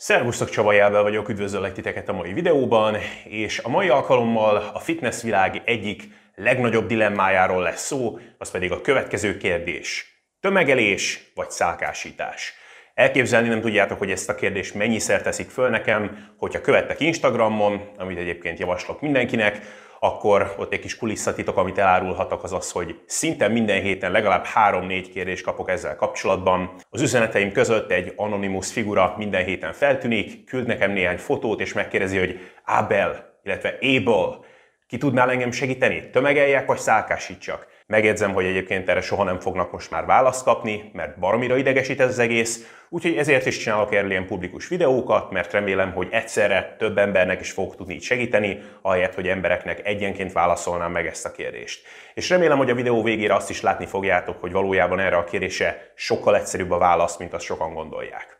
Szervusztok, Csaba Jelvel vagyok, üdvözöllek titeket a mai videóban, és a mai alkalommal a fitness világ egyik legnagyobb dilemmájáról lesz szó, az pedig a következő kérdés. Tömegelés vagy szálkásítás? Elképzelni nem tudjátok, hogy ezt a kérdést mennyiszer teszik föl nekem, hogyha követtek Instagramon, amit egyébként javaslok mindenkinek, akkor ott egy kis kulisszatitok, amit elárulhatok, az az, hogy szinte minden héten legalább 3-4 kérdést kapok ezzel kapcsolatban. Az üzeneteim között egy anonimus figura minden héten feltűnik, küld nekem néhány fotót, és megkérdezi, hogy Abel, illetve Abel, ki tudnál engem segíteni? Tömegeljek vagy szálkásítsak? Megjegyzem, hogy egyébként erre soha nem fognak most már választ kapni, mert baromira idegesít ez az egész, úgyhogy ezért is csinálok erről ilyen publikus videókat, mert remélem, hogy egyszerre több embernek is fog tudni így segíteni, ahelyett, hogy embereknek egyenként válaszolnám meg ezt a kérdést. És remélem, hogy a videó végére azt is látni fogjátok, hogy valójában erre a kérdése sokkal egyszerűbb a válasz, mint azt sokan gondolják.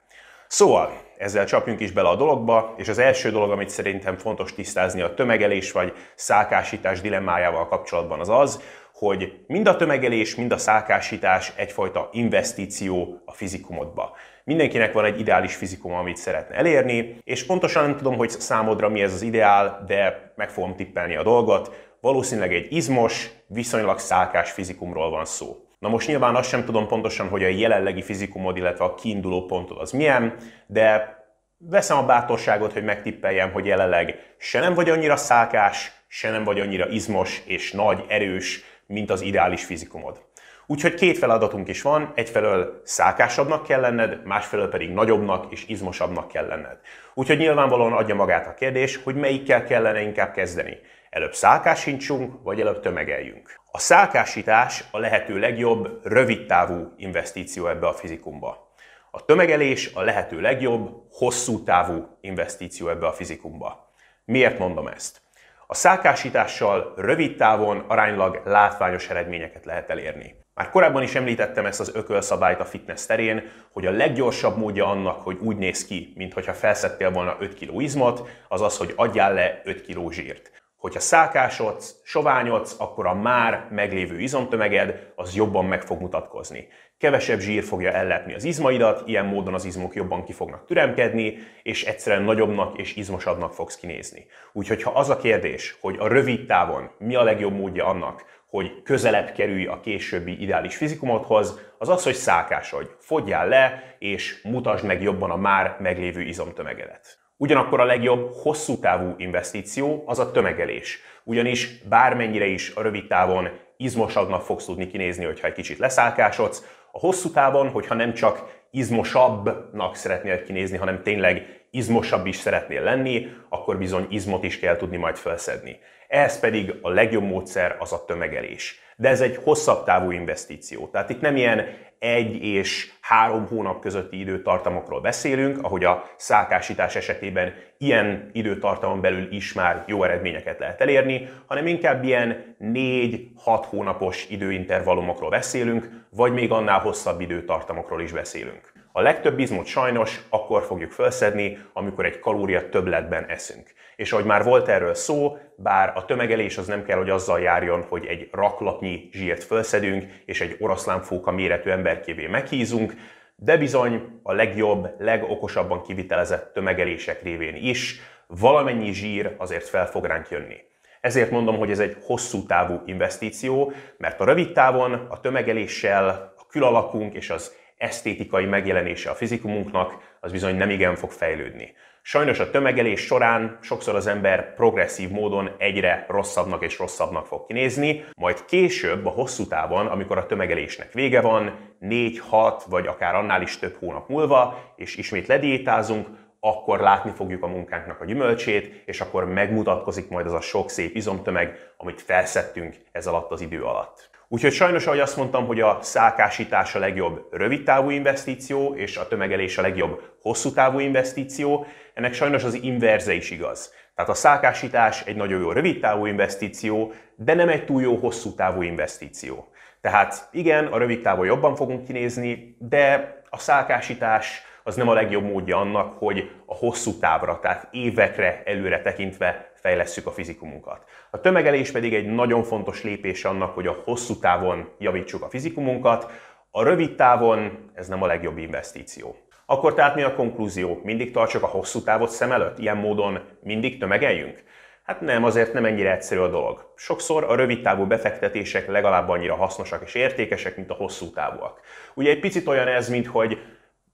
Szóval, ezzel csapjunk is bele a dologba, és az első dolog, amit szerintem fontos tisztázni a tömegelés vagy szálkásítás dilemmájával kapcsolatban az az, hogy mind a tömegelés, mind a szálkásítás egyfajta investíció a fizikumodba. Mindenkinek van egy ideális fizikum, amit szeretne elérni, és pontosan nem tudom, hogy számodra mi ez az ideál, de meg fogom tippelni a dolgot. Valószínűleg egy izmos, viszonylag szálkás fizikumról van szó. Na most nyilván azt sem tudom pontosan, hogy a jelenlegi fizikumod, illetve a kiinduló pontod az milyen, de veszem a bátorságot, hogy megtippeljem, hogy jelenleg se nem vagy annyira szálkás, se nem vagy annyira izmos és nagy, erős, mint az ideális fizikumod. Úgyhogy két feladatunk is van, egyfelől szálkásabbnak kell lenned, másfelől pedig nagyobbnak és izmosabbnak kell lenned. Úgyhogy nyilvánvalóan adja magát a kérdés, hogy melyikkel kellene inkább kezdeni. Előbb szálkásítsunk, vagy előbb tömegeljünk. A szálkásítás a lehető legjobb, rövidtávú investíció ebbe a fizikumba. A tömegelés a lehető legjobb, hosszú távú investíció ebbe a fizikumba. Miért mondom ezt? A szálkásítással rövid távon aránylag látványos eredményeket lehet elérni. Már korábban is említettem ezt az ökölszabályt a fitness terén, hogy a leggyorsabb módja annak, hogy úgy néz ki, mintha felszedtél volna 5 kg izmot, az az, hogy adjál le 5 kg zsírt. Hogyha szálkásodsz, soványodsz, akkor a már meglévő izomtömeged az jobban meg fog mutatkozni. Kevesebb zsír fogja ellepni az izmaidat, ilyen módon az izmok jobban ki fognak türemkedni, és egyszerűen nagyobbnak és izmosabbnak fogsz kinézni. Úgyhogy ha az a kérdés, hogy a rövid távon mi a legjobb módja annak, hogy közelebb kerülj a későbbi ideális fizikumodhoz, az az, hogy szálkásodj, fogyjál le, és mutasd meg jobban a már meglévő izomtömegedet. Ugyanakkor a legjobb hosszú távú investíció az a tömegelés. Ugyanis bármennyire is a rövid távon izmosabbnak fogsz tudni kinézni, hogyha egy kicsit leszálkásodsz, a hosszú távon, hogyha nem csak izmosabbnak szeretnél kinézni, hanem tényleg izmosabb is szeretnél lenni, akkor bizony izmot is kell tudni majd felszedni. Ehhez pedig a legjobb módszer az a tömegelés. De ez egy hosszabb távú investíció. Tehát itt nem ilyen egy és három hónap közötti időtartamokról beszélünk, ahogy a szálkásítás esetében ilyen időtartamon belül is már jó eredményeket lehet elérni, hanem inkább ilyen 4-6 hónapos időintervallumokról beszélünk, vagy még annál hosszabb időtartamokról is beszélünk. A legtöbb izmot sajnos akkor fogjuk felszedni, amikor egy kalória többletben eszünk. És ahogy már volt erről szó, bár a tömegelés az nem kell, hogy azzal járjon, hogy egy raklapnyi zsírt felszedünk, és egy oroszlánfóka méretű emberkévé meghízunk, de bizony a legjobb, legokosabban kivitelezett tömegelések révén is valamennyi zsír azért fel fog ránk jönni. Ezért mondom, hogy ez egy hosszú távú investíció, mert a rövid távon a tömegeléssel a külalakunk és az esztétikai megjelenése a fizikumunknak, az bizony nem igen fog fejlődni. Sajnos a tömegelés során sokszor az ember progresszív módon egyre rosszabbnak és rosszabbnak fog kinézni, majd később a hosszú távon, amikor a tömegelésnek vége van, 4-6 vagy akár annál is több hónap múlva, és ismét lediétázunk, akkor látni fogjuk a munkánknak a gyümölcsét, és akkor megmutatkozik majd az a sok szép izomtömeg, amit felszettünk ez alatt az idő alatt. Úgyhogy sajnos, ahogy azt mondtam, hogy a szálkásítás a legjobb rövidtávú investíció, és a tömegelés a legjobb hosszú távú investíció, ennek sajnos az inverze is igaz. Tehát a szálkásítás egy nagyon jó rövidtávú investíció, de nem egy túl jó hosszú távú investíció. Tehát igen, a rövid távon jobban fogunk kinézni, de a szálkásítás az nem a legjobb módja annak, hogy a hosszú távra, tehát évekre előre tekintve fejlesszük a fizikumunkat. A tömegelés pedig egy nagyon fontos lépés annak, hogy a hosszú távon javítsuk a fizikumunkat, a rövid távon ez nem a legjobb investíció. Akkor tehát mi a konklúzió? Mindig tartsuk a hosszú távot szem előtt? Ilyen módon mindig tömegeljünk? Hát nem, azért nem ennyire egyszerű a dolog. Sokszor a rövid távú befektetések legalább annyira hasznosak és értékesek, mint a hosszú távúak. Ugye egy picit olyan ez, mint hogy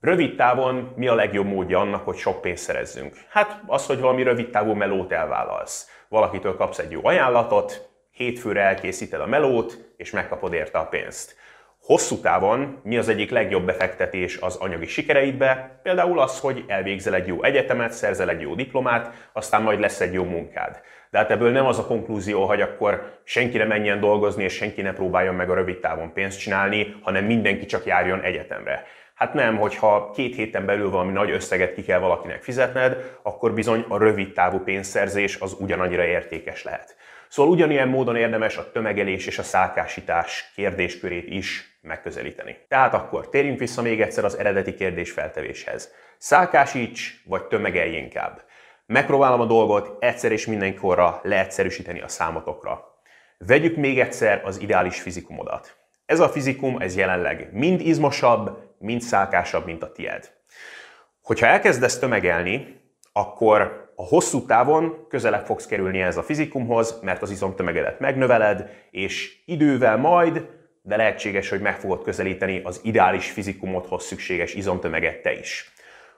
Rövid távon mi a legjobb módja annak, hogy sok pénzt szerezzünk? Hát az, hogy valami rövid távú melót elvállalsz. Valakitől kapsz egy jó ajánlatot, hétfőre elkészíted a melót, és megkapod érte a pénzt. Hosszú távon mi az egyik legjobb befektetés az anyagi sikereidbe? Például az, hogy elvégzel egy jó egyetemet, szerzel egy jó diplomát, aztán majd lesz egy jó munkád. De hát ebből nem az a konklúzió, hogy akkor senki ne menjen dolgozni, és senki ne próbáljon meg a rövid távon pénzt csinálni, hanem mindenki csak járjon egyetemre. Hát nem, hogyha két héten belül valami nagy összeget ki kell valakinek fizetned, akkor bizony a rövid távú pénzszerzés az ugyanannyira értékes lehet. Szóval ugyanilyen módon érdemes a tömegelés és a szálkásítás kérdéskörét is megközelíteni. Tehát akkor térjünk vissza még egyszer az eredeti kérdés feltevéshez. Szálkásíts, vagy tömegelj inkább. Megpróbálom a dolgot egyszer és mindenkorra leegyszerűsíteni a számotokra. Vegyük még egyszer az ideális fizikumodat. Ez a fizikum, ez jelenleg mind izmosabb, mind szálkásabb, mint a tied. Hogyha elkezdesz tömegelni, akkor a hosszú távon közelebb fogsz kerülni ez a fizikumhoz, mert az izomtömegedet megnöveled, és idővel majd, de lehetséges, hogy meg fogod közelíteni az ideális fizikumodhoz szükséges izomtömeget te is.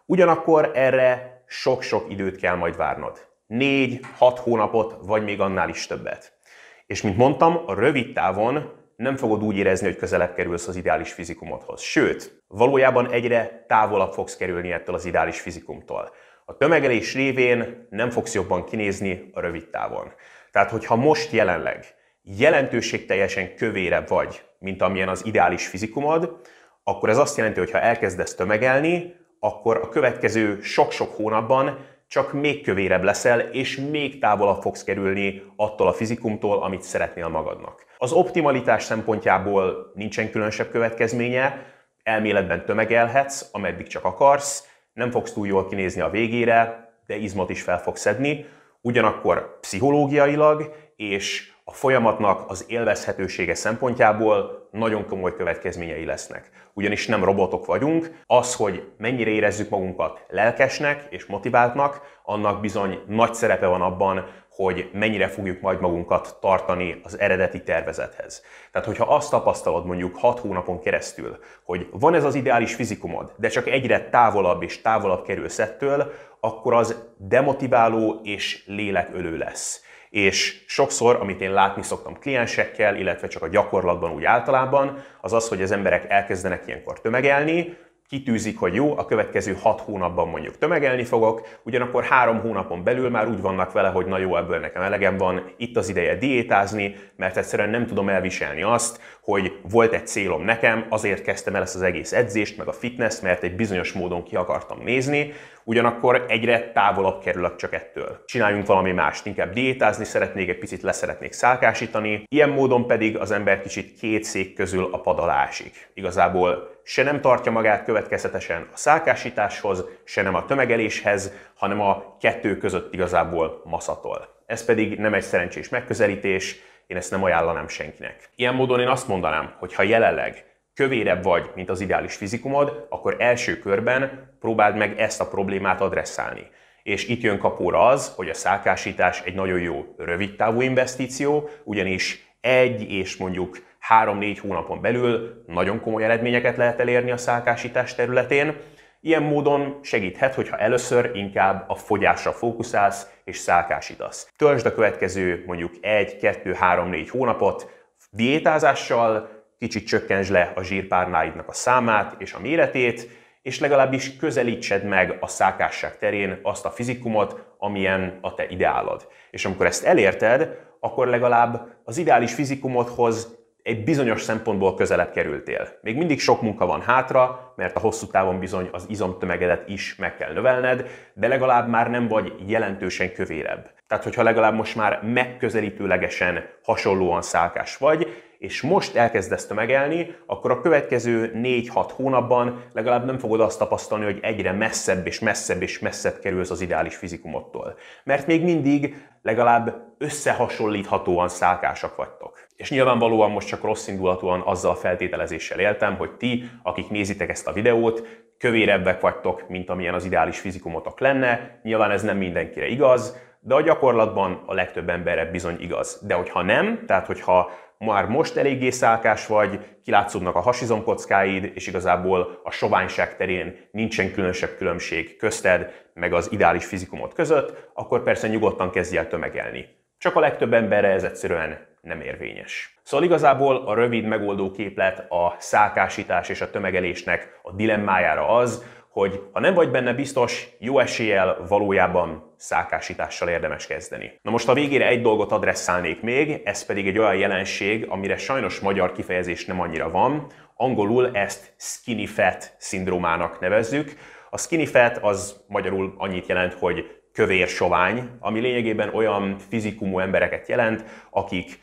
Ugyanakkor erre sok-sok időt kell majd várnod. 4-6 hónapot, vagy még annál is többet. És mint mondtam, a rövid távon nem fogod úgy érezni, hogy közelebb kerülsz az ideális fizikumodhoz. Sőt, valójában egyre távolabb fogsz kerülni ettől az ideális fizikumtól. A tömegelés révén nem fogsz jobban kinézni a rövid távon. Tehát, hogyha most jelenleg jelentőségteljesen kövérebb vagy, mint amilyen az ideális fizikumod, akkor ez azt jelenti, hogy ha elkezdesz tömegelni, akkor a következő sok-sok hónapban csak még kövérebb leszel, és még távolabb fogsz kerülni attól a fizikumtól, amit szeretnél magadnak. Az optimalitás szempontjából nincsen különösebb következménye, elméletben tömegelhetsz, ameddig csak akarsz, nem fogsz túl jól kinézni a végére, de izmot is fel fogsz szedni, ugyanakkor pszichológiailag és a folyamatnak az élvezhetősége szempontjából nagyon komoly következményei lesznek. Ugyanis nem robotok vagyunk, az, hogy mennyire érezzük magunkat lelkesnek és motiváltnak, annak bizony nagy szerepe van abban, hogy mennyire fogjuk majd magunkat tartani az eredeti tervezethez. Tehát, hogyha azt tapasztalod mondjuk 6 hónapon keresztül, hogy van ez az ideális fizikumod, de csak egyre távolabb és távolabb kerülsz ettől, akkor az demotiváló és lélekölő lesz. És sokszor, amit én látni szoktam kliensekkel, illetve csak a gyakorlatban úgy általában, az az, hogy az emberek elkezdenek ilyenkor tömegelni, kitűzik, hogy jó, a következő hat hónapban mondjuk tömegelni fogok, ugyanakkor három hónapon belül már úgy vannak vele, hogy na jó, ebből nekem elegem van, itt az ideje diétázni, mert egyszerűen nem tudom elviselni azt, hogy volt egy célom nekem, azért kezdtem el ezt az egész edzést, meg a fitness, mert egy bizonyos módon ki akartam nézni, ugyanakkor egyre távolabb kerülök csak ettől. Csináljunk valami mást, inkább diétázni szeretnék, egy picit leszeretnék szálkásítani, ilyen módon pedig az ember kicsit két szék közül a pad alá esik. Igazából se nem tartja magát következetesen a szálkásításhoz, se nem a tömegeléshez, hanem a kettő között igazából maszatol. Ez pedig nem egy szerencsés megközelítés, én ezt nem ajánlanám senkinek. Ilyen módon én azt mondanám, hogy ha jelenleg kövérebb vagy, mint az ideális fizikumod, akkor első körben próbáld meg ezt a problémát adresszálni. És itt jön kapóra az, hogy a szálkásítás egy nagyon jó rövid távú investíció, ugyanis egy és mondjuk 3-4 hónapon belül nagyon komoly eredményeket lehet elérni a szálkásítás területén. Ilyen módon segíthet, hogyha először inkább a fogyásra fókuszálsz és szálkásítasz. Töltsd a következő mondjuk 1, 2, 3, 4 hónapot diétázással, kicsit csökkentsd le a zsírpárnáidnak a számát és a méretét, és legalábbis közelítsed meg a szákásság terén azt a fizikumot, amilyen a te ideálod. És amikor ezt elérted, akkor legalább az ideális fizikumodhoz egy bizonyos szempontból közelebb kerültél. Még mindig sok munka van hátra, mert a hosszú távon bizony az izomtömegedet is meg kell növelned, de legalább már nem vagy jelentősen kövérebb. Tehát, hogyha legalább most már megközelítőlegesen hasonlóan szálkás vagy, és most elkezdesz tömegelni, akkor a következő 4-6 hónapban legalább nem fogod azt tapasztalni, hogy egyre messzebb és messzebb és messzebb kerülsz az ideális fizikumottól. Mert még mindig legalább összehasonlíthatóan szálkásak vagytok. És nyilvánvalóan most csak rossz indulatúan azzal a feltételezéssel éltem, hogy ti, akik nézitek ezt a videót, kövérebbek vagytok, mint amilyen az ideális fizikumotok lenne. Nyilván ez nem mindenkire igaz, de a gyakorlatban a legtöbb emberre bizony igaz. De hogyha nem, tehát hogyha már most eléggé szálkás vagy, kilátszódnak a hasizomkockáid, és igazából a soványság terén nincsen különösebb különbség közted, meg az ideális fizikumot között, akkor persze nyugodtan kezdj el tömegelni. Csak a legtöbb emberre ez egyszerűen nem érvényes. Szóval igazából a rövid megoldó képlet a szálkásítás és a tömegelésnek a dilemmájára az, hogy ha nem vagy benne biztos, jó eséllyel valójában szálkásítással érdemes kezdeni. Na most a végére egy dolgot adresszálnék még, ez pedig egy olyan jelenség, amire sajnos magyar kifejezés nem annyira van, angolul ezt skinny fat szindrómának nevezzük. A skinny fat az magyarul annyit jelent, hogy kövér sovány, ami lényegében olyan fizikumú embereket jelent, akik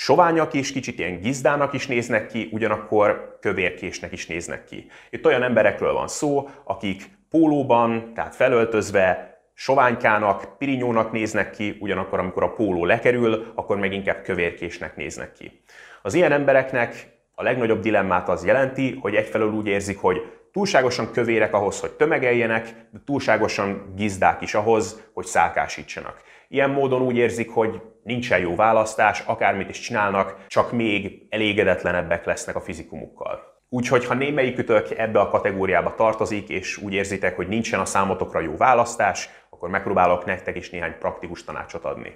soványak is, kicsit ilyen gizdának is néznek ki, ugyanakkor kövérkésnek is néznek ki. Itt olyan emberekről van szó, akik pólóban, tehát felöltözve, soványkának, pirinyónak néznek ki, ugyanakkor amikor a póló lekerül, akkor meg inkább kövérkésnek néznek ki. Az ilyen embereknek a legnagyobb dilemmát az jelenti, hogy egyfelől úgy érzik, hogy túlságosan kövérek ahhoz, hogy tömegeljenek, de túlságosan gizdák is ahhoz, hogy szálkásítsanak. Ilyen módon úgy érzik, hogy nincsen jó választás, akármit is csinálnak, csak még elégedetlenebbek lesznek a fizikumukkal. Úgyhogy ha némelyikütök ebbe a kategóriába tartozik, és úgy érzitek, hogy nincsen a számotokra jó választás, akkor megpróbálok nektek is néhány praktikus tanácsot adni.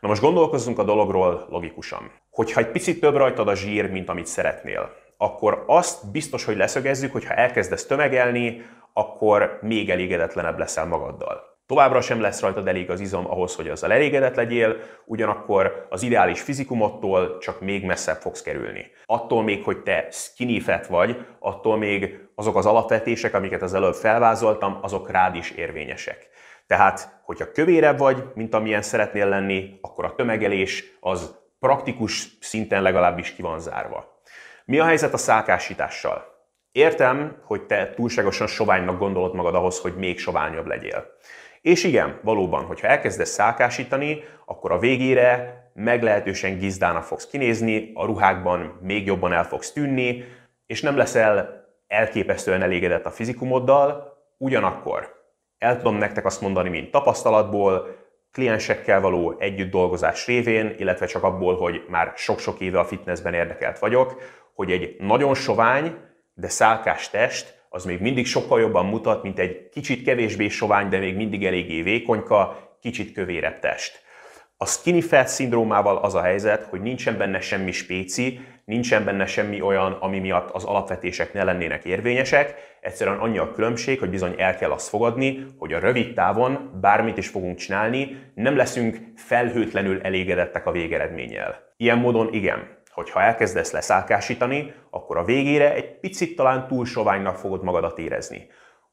Na most gondolkozzunk a dologról logikusan. Hogyha egy picit több rajtad a zsír, mint amit szeretnél, akkor azt biztos, hogy leszögezzük, hogy ha elkezdesz tömegelni, akkor még elégedetlenebb leszel magaddal. Továbbra sem lesz rajtad elég az izom ahhoz, hogy azzal elégedett legyél, ugyanakkor az ideális fizikumottól csak még messzebb fogsz kerülni. Attól még, hogy te skinny fat vagy, attól még azok az alapvetések, amiket az előbb felvázoltam, azok rád is érvényesek. Tehát, hogyha kövérebb vagy, mint amilyen szeretnél lenni, akkor a tömegelés az praktikus szinten legalábbis ki van zárva. Mi a helyzet a szálkásítással? Értem, hogy te túlságosan soványnak gondolod magad ahhoz, hogy még soványabb legyél. És igen, valóban, hogyha elkezdesz szálkásítani, akkor a végére meglehetősen gizdának fogsz kinézni, a ruhákban még jobban el fogsz tűnni, és nem leszel elképesztően elégedett a fizikumoddal, ugyanakkor el tudom nektek azt mondani, mint tapasztalatból, kliensekkel való együtt dolgozás révén, illetve csak abból, hogy már sok-sok éve a fitnessben érdekelt vagyok, hogy egy nagyon sovány, de szálkás test az még mindig sokkal jobban mutat, mint egy kicsit kevésbé sovány, de még mindig eléggé vékonyka, kicsit kövérebb test. A skinny fat szindrómával az a helyzet, hogy nincsen benne semmi spéci, nincsen benne semmi olyan, ami miatt az alapvetések ne lennének érvényesek, egyszerűen annyi a különbség, hogy bizony el kell azt fogadni, hogy a rövid távon bármit is fogunk csinálni, nem leszünk felhőtlenül elégedettek a végeredménnyel. Ilyen módon igen, hogyha elkezdesz leszálkásítani, akkor a végére egy picit talán túl soványnak fogod magadat érezni.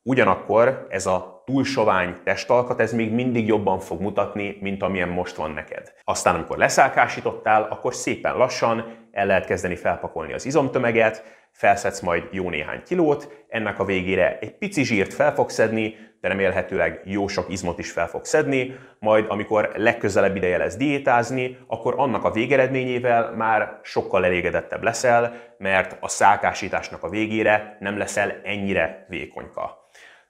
Ugyanakkor ez a túl sovány testalkat, ez még mindig jobban fog mutatni, mint amilyen most van neked. Aztán, amikor leszálkásítottál, akkor szépen lassan el lehet kezdeni felpakolni az izomtömeget, felszedsz majd jó néhány kilót, ennek a végére egy pici zsírt fel fogsz szedni, de remélhetőleg jó sok izmot is fel fog szedni, majd amikor legközelebb ideje lesz diétázni, akkor annak a végeredményével már sokkal elégedettebb leszel, mert a szálkásításnak a végére nem leszel ennyire vékonyka.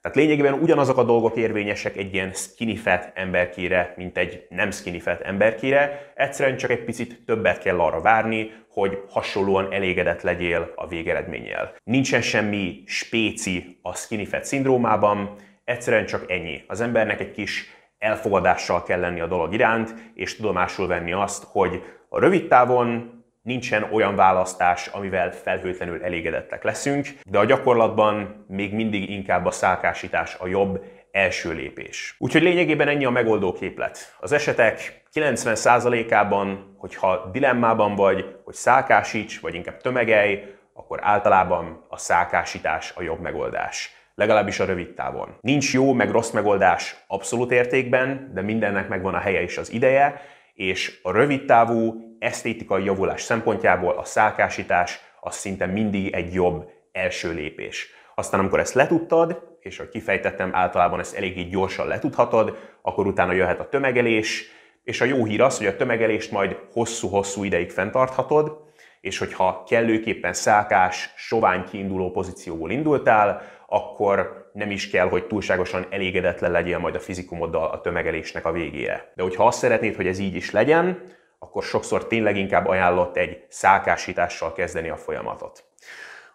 Tehát lényegében ugyanazok a dolgok érvényesek egy ilyen skinny fat emberkére, mint egy nem skinny fat emberkére, egyszerűen csak egy picit többet kell arra várni, hogy hasonlóan elégedett legyél a végeredménnyel. Nincsen semmi spéci a skinny fat szindrómában, Egyszerűen csak ennyi. Az embernek egy kis elfogadással kell lenni a dolog iránt, és tudomásul venni azt, hogy a rövid távon nincsen olyan választás, amivel felhőtlenül elégedettek leszünk, de a gyakorlatban még mindig inkább a szálkásítás a jobb első lépés. Úgyhogy lényegében ennyi a megoldó képlet. Az esetek 90%-ában, hogyha dilemmában vagy, hogy szálkásíts, vagy inkább tömegelj, akkor általában a szálkásítás a jobb megoldás legalábbis a rövid távon. Nincs jó meg rossz megoldás abszolút értékben, de mindennek megvan a helye és az ideje, és a rövid távú esztétikai javulás szempontjából a szálkásítás az szinte mindig egy jobb első lépés. Aztán amikor ezt letudtad, és ahogy kifejtettem, általában ezt eléggé gyorsan letudhatod, akkor utána jöhet a tömegelés, és a jó hír az, hogy a tömegelést majd hosszú-hosszú ideig fenntarthatod, és hogyha kellőképpen szákás, sovány kiinduló pozícióból indultál, akkor nem is kell, hogy túlságosan elégedetlen legyél majd a fizikumoddal a tömegelésnek a végére. De hogyha azt szeretnéd, hogy ez így is legyen, akkor sokszor tényleg inkább ajánlott egy szákásítással kezdeni a folyamatot.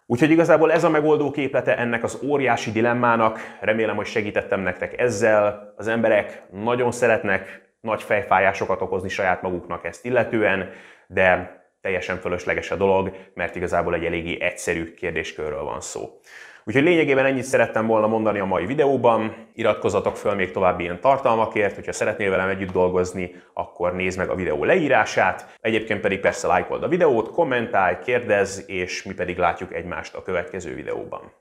Úgyhogy igazából ez a megoldó képlete ennek az óriási dilemmának. Remélem, hogy segítettem nektek ezzel. Az emberek nagyon szeretnek nagy fejfájásokat okozni saját maguknak ezt illetően, de teljesen fölösleges a dolog, mert igazából egy eléggé egyszerű kérdéskörről van szó. Úgyhogy lényegében ennyit szerettem volna mondani a mai videóban. Iratkozzatok föl még további ilyen tartalmakért, hogyha szeretnél velem együtt dolgozni, akkor nézd meg a videó leírását. Egyébként pedig persze lájkold a videót, kommentálj, kérdezz, és mi pedig látjuk egymást a következő videóban.